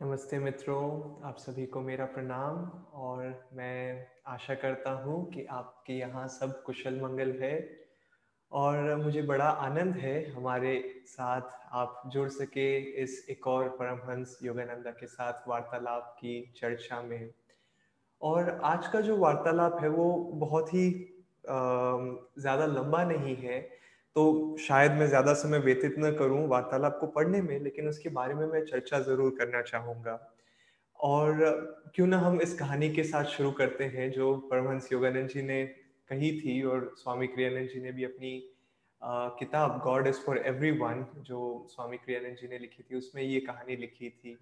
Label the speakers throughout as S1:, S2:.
S1: नमस्ते मित्रों, आप सभी को मेरा प्रणाम और मैं आशा करता हूँ कि आपके यहाँ सब कुशल मंगल है और मुझे बड़ा आनंद है हमारे साथ आप जुड़ सके इस एक और परमहंस योगानंदा के साथ वार्तालाप की चर्चा में। और आज का जो वार्तालाप है वो बहुत ही ज़्यादा लंबा नहीं है तो शायद मैं ज़्यादा समय व्यतीत न करूँ वार्तालाप को पढ़ने में लेकिन उसके बारे में मैं चर्चा ज़रूर करना चाहूँगा। और क्यों ना हम इस कहानी के साथ शुरू करते हैं जो परमहंस योगानंद जी ने कही थी और स्वामी क्रियानंद जी ने भी अपनी आ, किताब गॉड इज़ फॉर एवरी जो स्वामी क्रियानंद जी ने लिखी थी उसमें ये कहानी लिखी थी।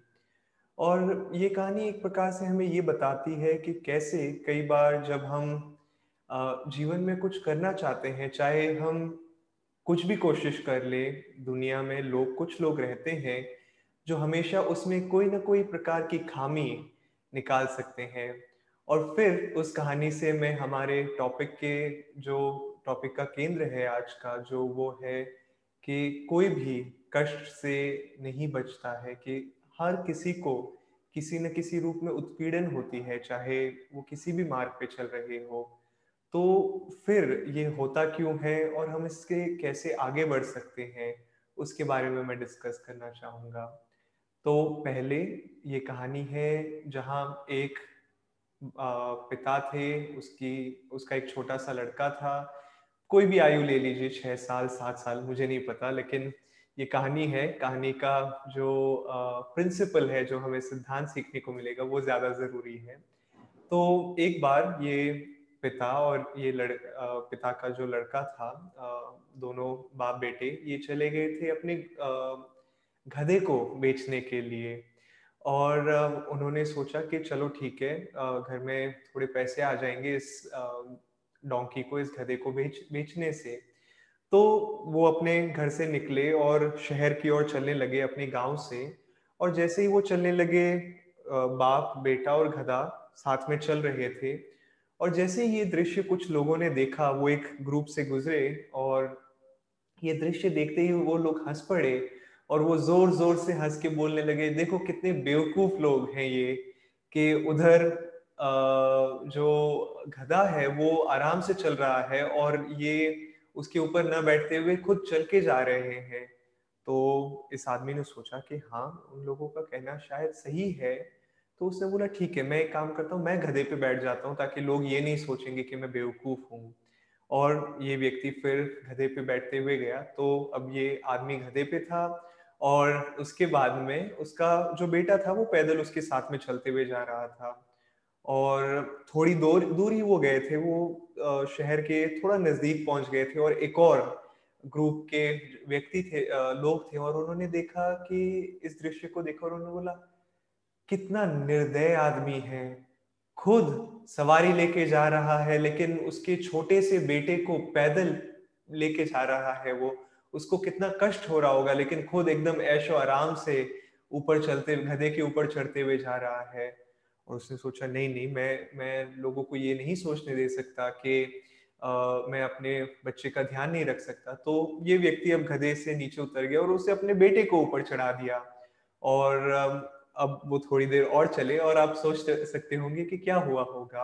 S1: और ये कहानी एक प्रकार से हमें ये बताती है कि कैसे कई बार जब हम जीवन में कुछ करना चाहते हैं चाहे हम कुछ भी कोशिश कर ले, दुनिया में लोग, कुछ लोग रहते हैं जो हमेशा उसमें कोई ना कोई प्रकार की खामी निकाल सकते हैं। और फिर उस कहानी से मैं हमारे टॉपिक के जो टॉपिक का केंद्र है आज का, जो वो है कि कोई भी कष्ट से नहीं बचता है, कि हर किसी को किसी न किसी रूप में उत्पीड़न होती है, चाहे वो किसी भी मार्ग पे चल रहे हो। तो फिर ये होता क्यों है और हम इसके कैसे आगे बढ़ सकते हैं, उसके बारे में मैं डिस्कस करना चाहूँगा। तो पहले ये कहानी है जहाँ एक पिता थे, उसकी, उसका एक छोटा सा लड़का था। कोई भी आयु ले लीजिए, छः साल, सात साल, मुझे नहीं पता, लेकिन ये कहानी है। कहानी का जो प्रिंसिपल है, जो हमें सिद्धांत सीखने को मिलेगा, वो ज़्यादा ज़रूरी है। तो एक बार ये पिता और ये लड़ पिता का जो लड़का था दोनों बाप बेटे ये चले गए थे अपने गधे को बेचने के लिए। और उन्होंने सोचा कि चलो ठीक है घर में थोड़े पैसे आ जाएँगे इस डोंकी को, इस गधे को बेच, बेचने से। तो वो अपने घर से निकले और शहर की ओर चलने लगे अपने गाँव से। और जैसे ही वो चलने लगे बाप, बेटा और गधा साथ में चल रहे थे और जैसे ये दृश्य कुछ लोगों ने देखा, वो एक ग्रुप से गुजरे और ये दृश्य देखते ही वो लोग हंस पड़े और वो ज़ोर ज़ोर से हंस के बोलने लगे, देखो कितने बेवकूफ़ लोग हैं ये कि उधर जो गधा है वो आराम से चल रहा है और ये उसके ऊपर न बैठते हुए खुद चल के जा रहे हैं। तो इस आदमी ने सोचा कि हाँ उन लोगों का कहना शायद सही है तो उसने बोला, ठीक है, मैं एक काम करता हूँ, मैं गधे पे बैठ जाता हूँ ताकि लोग ये नहीं सोचेंगे कि मैं बेवकूफ़ हूँ। और ये व्यक्ति फिर गधे पे बैठते हुए गया। तो अब ये आदमी गधे पे था और उसके बाद में उसका जो बेटा था, वो पैदल उसके साथ में चलते हुए जा रहा था। और थोड़ी दूर दूर ही वो गए थे, वो शहर के थोड़ा नज़दीक पहुँच गए थे और एक और ग्रुप के व्यक्ति थे लोग थे और उन्होंने देखा कि इस दृश्य को देखा और उन्होंने बोला कितना निर्दय आदमी है। खुद सवारी लेके जा रहा है, लेकिन उसके छोटे से बेटे को पैदल लेके जा रहा है वो। उसको कितना कष्ट हो रहा होगा, लेकिन खुद एकदम ऐशो आराम से ऊपर चलते, गधे के ऊपर चढ़ते हुए जा रहा है। और उसने सोचा, नहीं नहीं, मैं मैं लोगों को ये नहीं सोचने दे सकता कि मैं अपने बच्चे का ध्यान नहीं रख सकता। तो ये व्यक्ति अब गधे से नीचे उतर गया और उसे अपने बेटे को ऊपर चढ़ा दिया। और अब वो थोड़ी देर और चले और आप सोच सकते होंगे कि क्या हुआ होगा।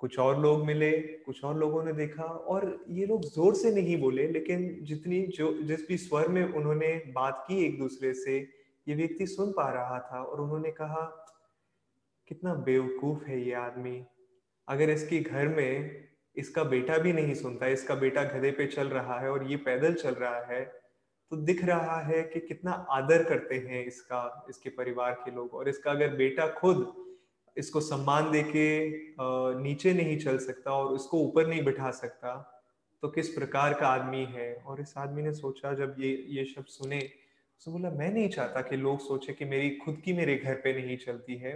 S1: कुछ और लोग मिले, कुछ और लोगों ने देखा और ये लोग ज़ोर से नहीं बोले, लेकिन जितनी जो, जिस भी स्वर में उन्होंने बात की एक दूसरे से, ये व्यक्ति सुन पा रहा था और उन्होंने कहा, कितना बेवकूफ़ है ये आदमी। अगर इसके घर में इसका बेटा भी नहीं सुनता, इसका बेटा गधे पे चल रहा है और ये पैदल चल रहा है तो दिख रहा है कि कितना आदर करते हैं इसका, इसके परिवार के लोग। और इसका अगर बेटा खुद इसको सम्मान दे के नीचे नहीं चल सकता और उसको ऊपर नहीं बिठा सकता तो किस प्रकार का आदमी है? और इस आदमी ने सोचा, जब ये ये शब्द सुने तो बोला, मैं नहीं चाहता कि लोग सोचे कि मेरी खुद की मेरे घर पे नहीं चलती है।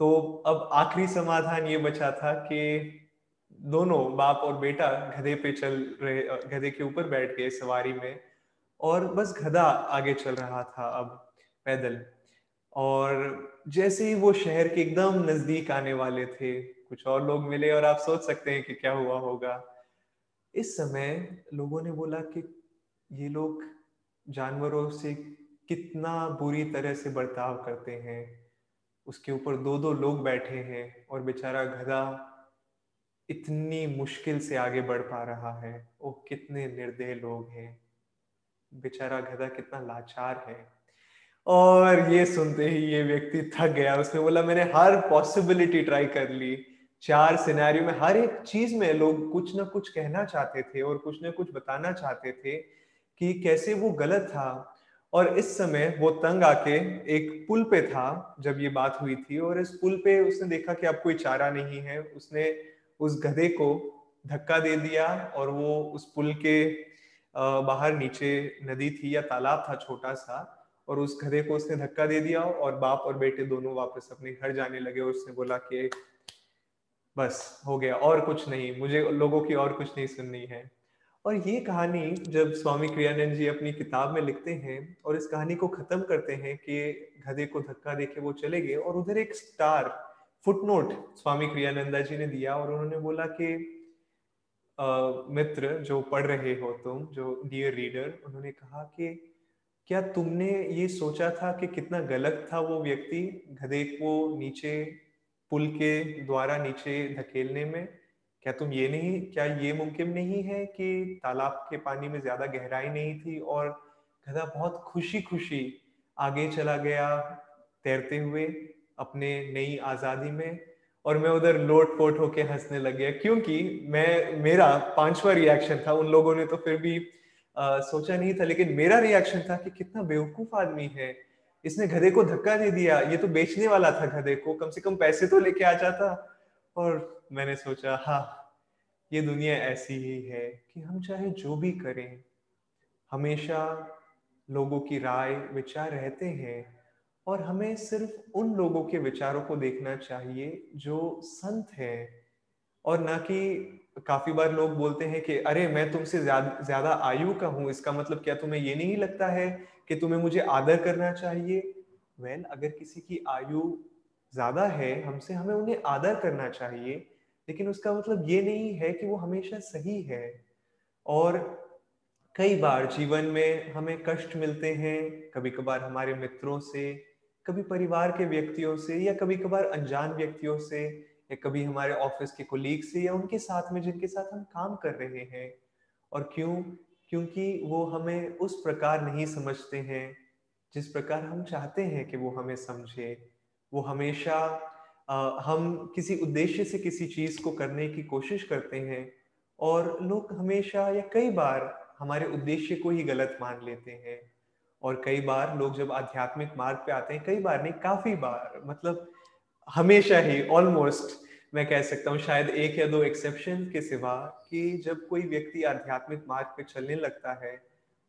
S1: तो अब आखिरी समाधान ये बचा था कि दोनों, बाप और बेटा, गधे पे चल रहे गधे के ऊपर बैठ गए सवारी में। और बस गधा आगे चल रहा था अब पैदल। और जैसे ही वो शहर के एकदम नज़दीक आने वाले थे, कुछ और लोग मिले और आप सोच सकते हैं कि क्या हुआ होगा। इस समय लोगों ने बोला कि ये लोग जानवरों से कितना बुरी तरह से बर्ताव करते हैं। उसके ऊपर दो दो लोग बैठे हैं और बेचारा गधा इतनी मुश्किल से आगे बढ़ पा रहा है। वो कितने निर्दय लोग हैं। बेचारा गधा कितना लाचार है। और ये सुनते ही ये व्यक्ति थक गया। उसने बोला, मैंने हर पॉसिबिलिटी ट्राई कर ली। चार सिनेरियो में हर एक चीज़ में लोग कुछ ना कुछ कहना चाहते थे और कुछ ना कुछ बताना चाहते थे कि कैसे वो गलत था। और इस समय वो तंग आके एक पुल पे था जब ये बात हुई थी। और इस पुल पे उसने देखा कि अब कोई चारा नहीं है। उसने उस गधे को धक्का दे दिया और वो उस पुल के बाहर नीचे नदी थी या तालाब था छोटा सा, और उस गधे को उसने धक्का दे दिया और बाप और बेटे दोनों वापस अपने घर जाने लगे और उसने बोला कि, बस, हो गया, और कुछ नहीं, मुझे लोगों की और कुछ नहीं सुननी है। और ये कहानी जब स्वामी क्रियानंद जी अपनी किताब में लिखते हैं और इस कहानी को खत्म करते हैं कि गधे को धक्का देके वो चले गए और उधर एक स्टार, फुटनोट स्वामी क्रियानंदा जी ने दिया और उन्होंने बोला कि मित्र जो पढ़ रहे हो तुम, जो डियर रीडर उन्होंने कहा कि क्या तुमने ये सोचा था कि कितना गलत था वो व्यक्ति गधे को नीचे पुल के द्वारा नीचे धकेलने में? क्या तुम ये नहीं, क्या ये मुमकिन नहीं है कि तालाब के पानी में ज़्यादा गहराई नहीं थी और गधा बहुत खुशी खुशी आगे चला गया तैरते हुए अपने नई आज़ादी में? और मैं उधर लोट पोट होके हंसने लग गया। क्योंकि मैं मेरा पांचवा रिएक्शन था उन लोगों ने तो फिर भी आ, सोचा नहीं था लेकिन मेरा रिएक्शन था कि कितना बेवकूफ़ आदमी है। इसने गधे को धक्का दे दिया। ये तो बेचने वाला था गधे को। कम से कम पैसे तो लेके आ जाता। और मैंने सोचा हाँ ये दुनिया ऐसी ही है कि हम चाहे जो भी करें हमेशा लोगों की राय विचार रहते हैं। और हमें सिर्फ़ उन लोगों के विचारों को देखना चाहिए जो संत हैं। और ना कि काफ़ी बार लोग बोलते हैं कि अरे मैं तुमसे ज़्यादा आयु का हूँ इसका मतलब क्या तुम्हें ये नहीं लगता है कि तुम्हें मुझे आदर करना चाहिए? वेल well, अगर किसी की आयु ज़्यादा है हमसे हमें उन्हें आदर करना चाहिए लेकिन उसका मतलब ये नहीं है कि वो हमेशा सही है। और कई बार जीवन में हमें कष्ट मिलते हैं कभी कभार हमारे मित्रों से कभी परिवार के व्यक्तियों से या कभी कभार अनजान व्यक्तियों से या कभी हमारे ऑफ़िस के कोलीग से या उनके साथ में जिनके साथ हम काम कर रहे हैं। और क्यों? क्योंकि वो हमें उस प्रकार नहीं समझते हैं जिस प्रकार हम चाहते हैं कि वो हमें समझे। वो हमेशा आ, हम किसी उद्देश्य से किसी चीज़ को करने की कोशिश करते हैं और लोग हमेशा या कई बार हमारे उद्देश्य को ही गलत मान लेते हैं। और कई बार लोग जब आध्यात्मिक मार्ग पे आते हैं, कई बार नहीं, काफ़ी बार मतलब हमेशा ही ऑलमोस्ट मैं कह सकता हूँ, शायद एक या दो एक्सेप्शन के सिवा कि जब कोई व्यक्ति आध्यात्मिक मार्ग पे चलने लगता है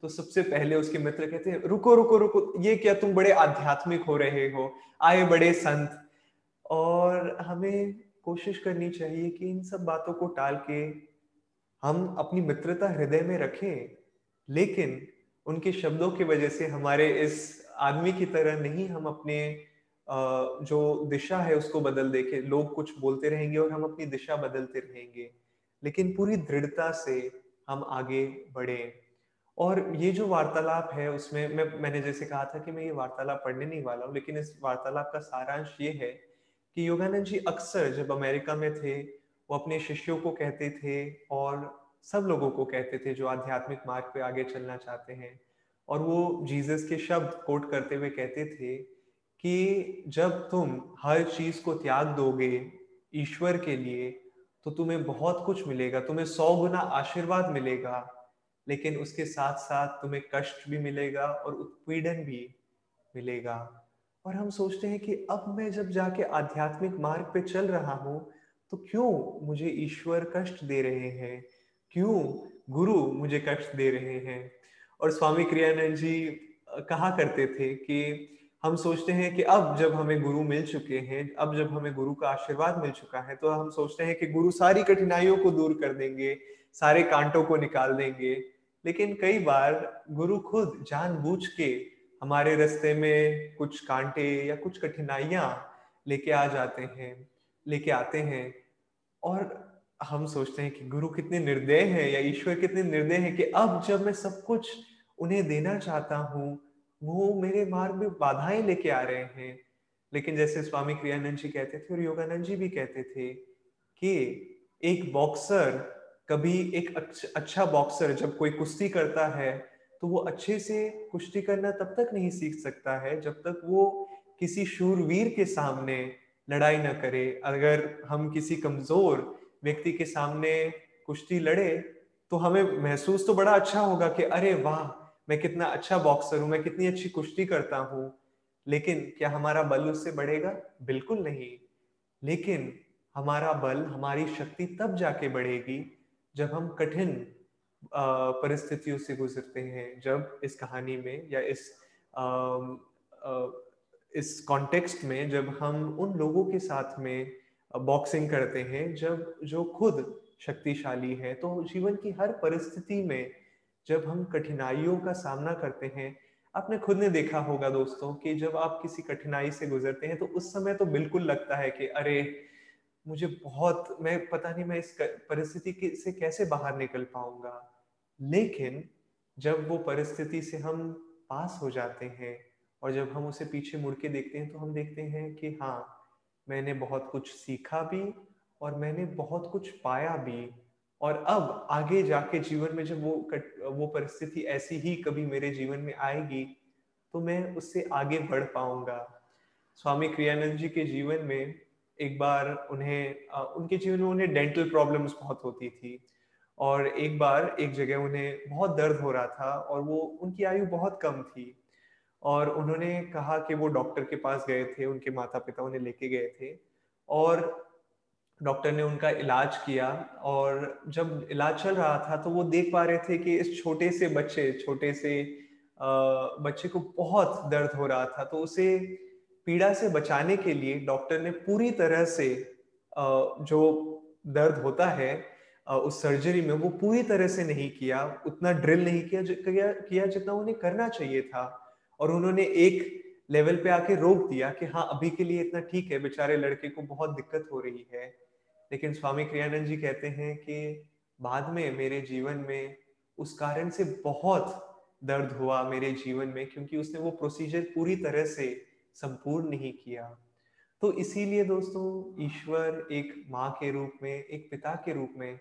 S1: तो सबसे पहले उसके मित्र कहते हैं, रुको रुको रुको, ये क्या तुम बड़े आध्यात्मिक हो रहे हो? आए बड़े संत। और हमें कोशिश करनी चाहिए कि इन सब बातों को टाल के हम अपनी मित्रता हृदय में रखें, लेकिन उनके शब्दों की वजह से हमारे इस आदमी की तरह नहीं हम अपने जो दिशा है उसको बदल देखे लोग कुछ बोलते रहेंगे और हम अपनी दिशा बदलते रहेंगे। लेकिन पूरी दृढ़ता से हम आगे बढ़े। और ये जो वार्तालाप है उसमें मैं, मैंने जैसे कहा था कि मैं ये वार्तालाप पढ़ने नहीं वाला हूँ, लेकिन इस वार्तालाप का सारांश ये है कि योगानंद जी अक्सर जब अमेरिका में थे, वो अपने शिष्यों को कहते थे और सब लोगों को कहते थे जो आध्यात्मिक मार्ग पे आगे चलना चाहते हैं। और वो जीसस के शब्द कोट करते हुए कहते थे कि जब तुम हर चीज़ को त्याग दोगे ईश्वर के लिए तो तुम्हें बहुत कुछ मिलेगा, तुम्हें सौ गुना आशीर्वाद मिलेगा, लेकिन उसके साथ साथ तुम्हें कष्ट भी मिलेगा और उत्पीड़न भी मिलेगा। और हम सोचते हैं कि अब मैं जब जाके आध्यात्मिक मार्ग पे चल रहा हूँ तो क्यों मुझे ईश्वर कष्ट दे रहे हैं? क्यों गुरु मुझे कष्ट दे रहे हैं? और स्वामी क्रियानंद जी कहा करते थे कि हम सोचते हैं कि अब जब हमें गुरु मिल चुके हैं, अब जब हमें गुरु का आशीर्वाद मिल चुका है तो हम सोचते हैं कि गुरु सारी कठिनाइयों को दूर कर देंगे, सारे कांटों को निकाल देंगे। लेकिन कई बार गुरु खुद जानबूझ के हमारे रास्ते में कुछ कांटे या कुछ कठिनाइयाँ लेके आ जाते हैं, लेके आते हैं। और हम सोचते हैं कि गुरु कितने निर्दय हैं या ईश्वर कितने निर्दय हैं कि अब जब मैं सब कुछ उन्हें देना चाहता हूँ, वो मेरे मार्ग में बाधाएँ लेके आ रहे हैं। लेकिन जैसे स्वामी क्रियानंद जी कहते थे और योगानंद जी भी कहते थे कि एक बॉक्सर कभी एक अच्छा बॉक्सर जब कोई कुश्ती करता है तो वो अच्छे से कुश्ती करना तब तक नहीं सीख सकता है जब तक वो किसी शूरवीर के सामने लड़ाई ना करे। अगर हम किसी कमज़ोर व्यक्ति के सामने कुश्ती लड़े तो हमें महसूस तो बड़ा अच्छा होगा कि अरे वाह मैं कितना अच्छा बॉक्सर हूँ मैं कितनी अच्छी कुश्ती करता हूँ। लेकिन क्या हमारा बल उससे बढ़ेगा? बिल्कुल नहीं। लेकिन हमारा बल हमारी शक्ति तब जाके बढ़ेगी जब हम कठिन परिस्थितियों से गुजरते हैं जब इस कहानी में या इस आ, आ, इस कॉन्टेक्स्ट में जब हम उन लोगों के साथ में बॉक्सिंग करते हैं, जब जो खुद शक्तिशाली है तो जीवन की हर परिस्थिति में जब हम कठिनाइयों का सामना करते हैं, आपने खुद ने देखा होगा दोस्तों कि जब आप किसी कठिनाई से गुजरते हैं तो उस समय तो बिल्कुल लगता है कि अरे, मुझे बहुत, मैं पता नहीं मैं इस परिस्थिति से कैसे बाहर निकल पाऊँगा। लेकिन जब वो परिस्थिति से हम पास हो जाते हैं और जब हम उसे पीछे मुड़ के देखते हैं तो हम देखते हैं कि हाँ मैंने बहुत कुछ सीखा भी और मैंने बहुत कुछ पाया भी। और अब आगे जाके जीवन में जब वो कट, वो परिस्थिति ऐसी ही कभी मेरे जीवन में आएगी तो मैं उससे आगे बढ़ पाऊँगा। स्वामी क्रियानंद जी के जीवन में एक बार उन्हें उनके जीवन में उन्हें डेंटल प्रॉब्लम्स बहुत होती थी। और एक बार एक जगह उन्हें बहुत दर्द हो रहा था और वो उनकी आयु बहुत कम थी। और उन्होंने कहा कि वो डॉक्टर के पास गए थे उनके माता पिता उन्हें लेके गए थे और डॉक्टर ने उनका इलाज किया और जब इलाज चल रहा था तो वो देख पा रहे थे कि इस छोटे से बच्चे छोटे से बच्चे को बहुत दर्द हो रहा था। तो उसे पीड़ा से बचाने के लिए डॉक्टर ने पूरी तरह से जो दर्द होता है उस सर्जरी में वो पूरी तरह से नहीं किया उतना ड्रिल नहीं किया किया, जितना उन्हें करना चाहिए था। और उन्होंने एक लेवल पे आके रोक दिया कि हाँ अभी के लिए इतना ठीक है, बेचारे लड़के को बहुत दिक्कत हो रही है। लेकिन स्वामी क्रियानंद जी कहते हैं कि बाद में मेरे जीवन में उस कारण से बहुत दर्द हुआ मेरे जीवन में, क्योंकि उसने वो प्रोसीजर पूरी तरह से संपूर्ण नहीं किया। तो इसीलिए दोस्तों, ईश्वर एक माँ के रूप में, एक पिता के रूप में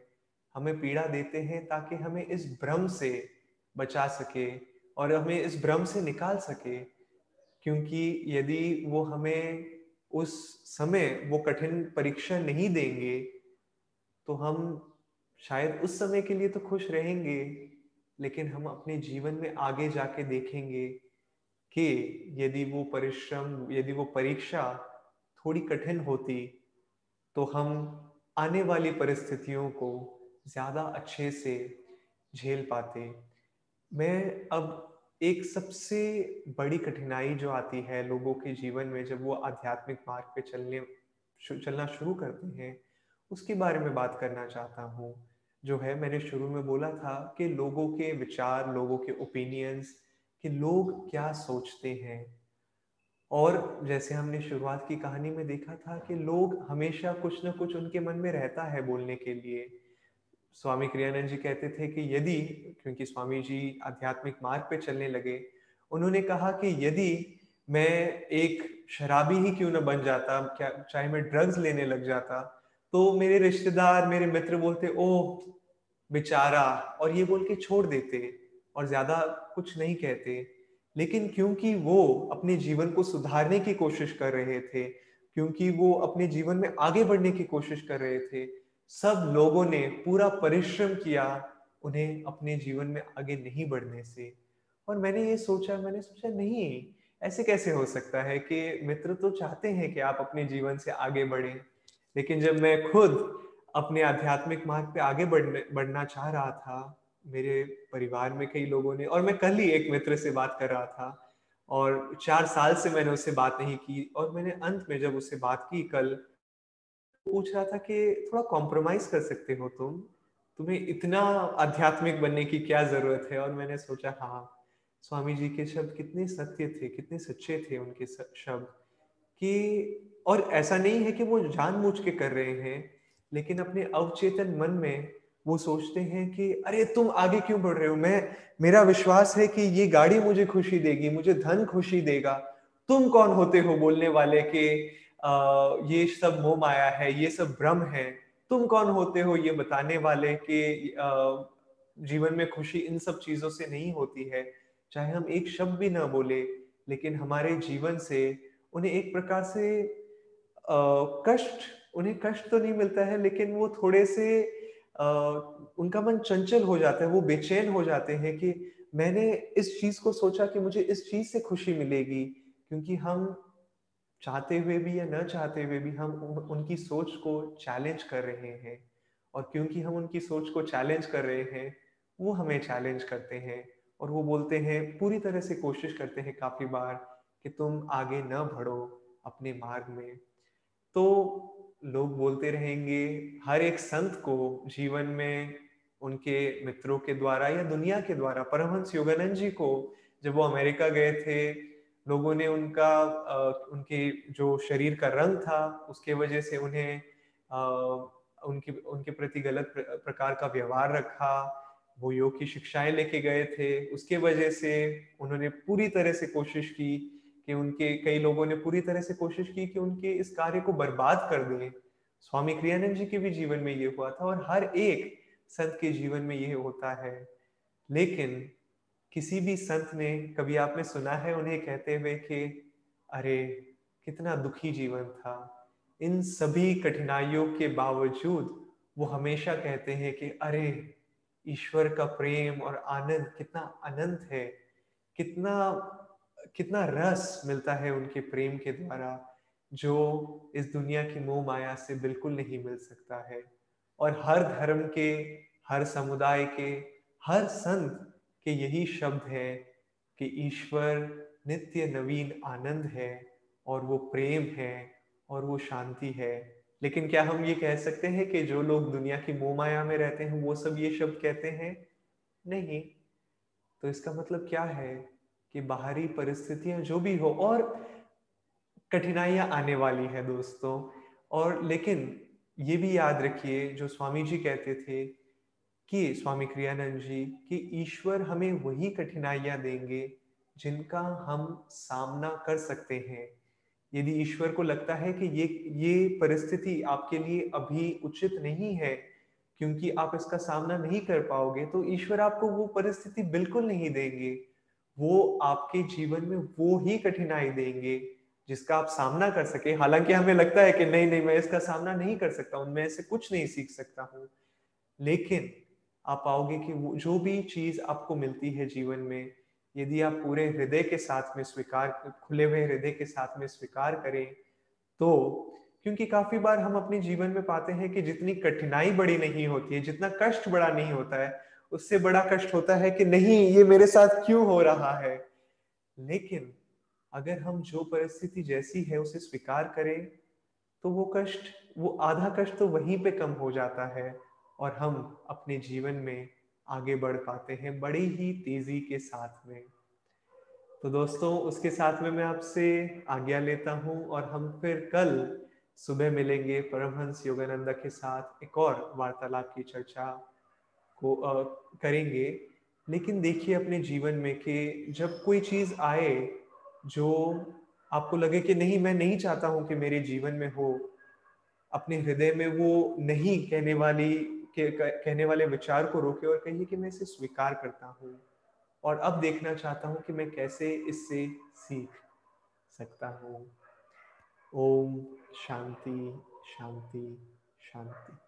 S1: हमें पीड़ा देते हैं ताकि हमें इस भ्रम से बचा सके। और हमें इस भ्रम से निकाल सके, क्योंकि यदि वो हमें उस समय वो कठिन परीक्षा नहीं देंगे तो हम शायद उस समय के लिए तो खुश रहेंगे, लेकिन हम अपने जीवन में आगे जाके देखेंगे कि यदि वो परिश्रम, यदि वो परीक्षा थोड़ी कठिन होती तो हम आने वाली परिस्थितियों को ज़्यादा अच्छे से झेल पाते। मैं अब एक सबसे बड़ी कठिनाई जो आती है लोगों के जीवन में जब वो आध्यात्मिक मार्ग पे चलने चलना शुरू करते हैं, उसके बारे में बात करना चाहता हूँ। जो है, मैंने शुरू में बोला था कि लोगों के विचार, लोगों के ओपिनियंस कि लोग क्या सोचते हैं। और जैसे हमने शुरुआत की कहानी में देखा था कि लोग हमेशा कुछ ना कुछ उनके मन में रहता है बोलने के लिए। स्वामी क्रियानंद जी कहते थे कि यदि, क्योंकि स्वामी जी आध्यात्मिक मार्ग पे चलने लगे, उन्होंने कहा कि यदि मैं एक शराबी ही क्यों ना बन जाता, क्या, चाहे मैं ड्रग्स लेने लग जाता तो मेरे रिश्तेदार, मेरे मित्र बोलते ओ बेचारा। और ये बोल के छोड़ देते और ज़्यादा कुछ नहीं कहते। लेकिन क्योंकि वो अपने जीवन को सुधारने की कोशिश कर रहे थे, क्योंकि वो अपने जीवन में आगे बढ़ने की कोशिश कर रहे थे सब लोगों ने पूरा परिश्रम किया उन्हें अपने जीवन में आगे नहीं बढ़ने से। और मैंने ये सोचा, मैंने सोचा, नहीं, ऐसे कैसे हो सकता है कि मित्र तो चाहते हैं कि आप अपने जीवन से आगे बढ़ें, लेकिन जब मैं खुद अपने आध्यात्मिक मार्ग पे आगे बढ़ने, बढ़ना चाह रहा था, मेरे परिवार में कई लोगों ने, और मैं कल ही एक मित्र से बात कर रहा था, और चार साल से मैंने उससे बात नहीं की, और मैंने अंत में जब उससे बात की कल पूछ रहा था कि थोड़ा कॉम्प्रोमाइज कर सकते हो तुम। तुम्हें इतना आध्यात्मिक बनने की क्या ज़रूरत है? और मैंने सोचा हाँ स्वामी जी के शब्द कितने सत्य थे, कितने सच्चे थे उनके शब्द कि, और ऐसा नहीं है कि वो जानबूझ के कर रहे हैं, लेकिन अपने अवचेतन मन में वो सोचते हैं कि, अरे, तुम आगे क्यों बढ़ रहे हो? मैं, मेरा विश्वास है कि ये गाड़ी मुझे खुशी देगी, मुझे धन खुशी देगा। तुम कौन होते हो बोलने वाले कि ये सब मोह माया है, ये सब भ्रम है, तुम कौन होते हो ये बताने वाले कि जीवन में खुशी इन सब चीज़ों से नहीं होती है। चाहे हम एक शब्द भी ना बोले, लेकिन हमारे जीवन से उन्हें एक प्रकार से कष्ट, उन्हें कष्ट तो नहीं मिलता है, लेकिन वो थोड़े से उनका मन चंचल हो जाता है, वो बेचैन हो जाते हैं कि मैंने इस चीज़ को सोचा कि मुझे इस चीज़ से खुशी मिलेगी, क्योंकि हम चाहते हुए भी या न चाहते हुए भी हम उनकी सोच को चैलेंज कर रहे हैं। और क्योंकि हम उनकी सोच को चैलेंज कर रहे हैं, वो हमें चैलेंज करते हैं और वो बोलते हैं, पूरी तरह से कोशिश करते हैं काफ़ी बार कि तुम आगे न बढ़ो अपने मार्ग में। तो लोग बोलते रहेंगे, हर एक संत को जीवन में उनके मित्रों के द्वारा या दुनिया के द्वारा, परमहंस योगानंद जी को, जब वो अमेरिका गए थे लोगों ने उनका उनके जो शरीर का रंग था, उसके वजह से उन्हें उनके उनके प्रति गलत प्रकार का व्यवहार रखा, वो योग की शिक्षाएँ लेके गए थे। उसके वजह से उन्होंने पूरी तरह से कोशिश की कि उनके, कई लोगों ने पूरी तरह से कोशिश की कि उनके इस कार्य को बर्बाद कर दें। स्वामी क्रियानंद जी के भी जीवन में ये हुआ था और हर एक संत के जीवन में ये होता है। लेकिन किसी भी संत ने कभी आपने सुना है उन्हें कहते हुए कि, अरे, कितना दुखी जीवन था। इन सभी कठिनाइयों के बावजूद वो हमेशा कहते हैं कि, अरे, ईश्वर का प्रेम और आनंद कितना अनंत है। कितना कितना रस मिलता है उनके प्रेम के द्वारा, जो इस दुनिया की मोह माया से बिल्कुल नहीं मिल सकता है। और हर धर्म के, हर समुदाय के, हर संत कि यही शब्द है कि ईश्वर नित्य नवीन आनंद है और वो प्रेम है और वो शांति है। लेकिन क्या हम ये कह सकते हैं कि जो लोग दुनिया की मोमाया में रहते हैं, वो सब ये शब्द कहते हैं? नहीं। तो इसका मतलब क्या है कि बाहरी परिस्थितियाँ जो भी हो, और कठिनाइयाँ आने वाली है दोस्तों। और लेकिन ये भी याद रखिए, जो स्वामी जी कहते थे कि स्वामी क्रियानंद जी, कि ईश्वर हमें वही कठिनाइयाँ देंगे जिनका हम सामना कर सकते हैं। यदि ईश्वर को लगता है कि ये ये परिस्थिति आपके लिए अभी उचित नहीं है, क्योंकि आप इसका सामना नहीं कर पाओगे तो ईश्वर आपको वो परिस्थिति बिल्कुल नहीं देंगे। वो आपके जीवन में वो ही कठिनाई देंगे जिसका आप सामना कर सके। हालाँकि हमें लगता है कि नहीं नहीं, मैं इसका सामना नहीं कर सकता हूँ, मैं इससे कुछ नहीं सीख सकता हूँ। लेकिन आप पाओगे कि वो जो भी चीज़ आपको मिलती है जीवन में, यदि आप पूरे हृदय के साथ में स्वीकार, खुले हुए हृदय के साथ में स्वीकार करें तो क्योंकि काफ़ी बार हम अपने जीवन में पाते हैं कि जितनी कठिनाई बड़ी नहीं होती है, जितना कष्ट बड़ा नहीं होता है, उससे बड़ा कष्ट होता है कि नहीं, ये मेरे साथ क्यों हो रहा है? लेकिन अगर हम जो परिस्थिति जैसी है उसे स्वीकार करें तो वो कष्ट, वो आधा कष्ट तो वहीं पे कम हो जाता है। और हम अपने जीवन में आगे बढ़ पाते हैं बड़ी ही तेज़ी के साथ में। तो दोस्तों उसके साथ में मैं आपसे आज्ञा लेता हूँ और हम फिर कल सुबह मिलेंगे परमहंस योगानंदा के साथ एक और वार्तालाप की चर्चा को आ, करेंगे। लेकिन देखिए अपने जीवन में कि जब कोई चीज़ आए जो आपको लगे कि नहीं मैं नहीं चाहता हूँ कि मेरे जीवन में हो अपने हृदय में वो नहीं कहने वाली के कहने वाले विचार को रोके और कहिए कि मैं इसे स्वीकार करता हूँ और अब देखना चाहता हूँ कि मैं कैसे इससे सीख सकता हूँ। ओम शांति शांति शांति।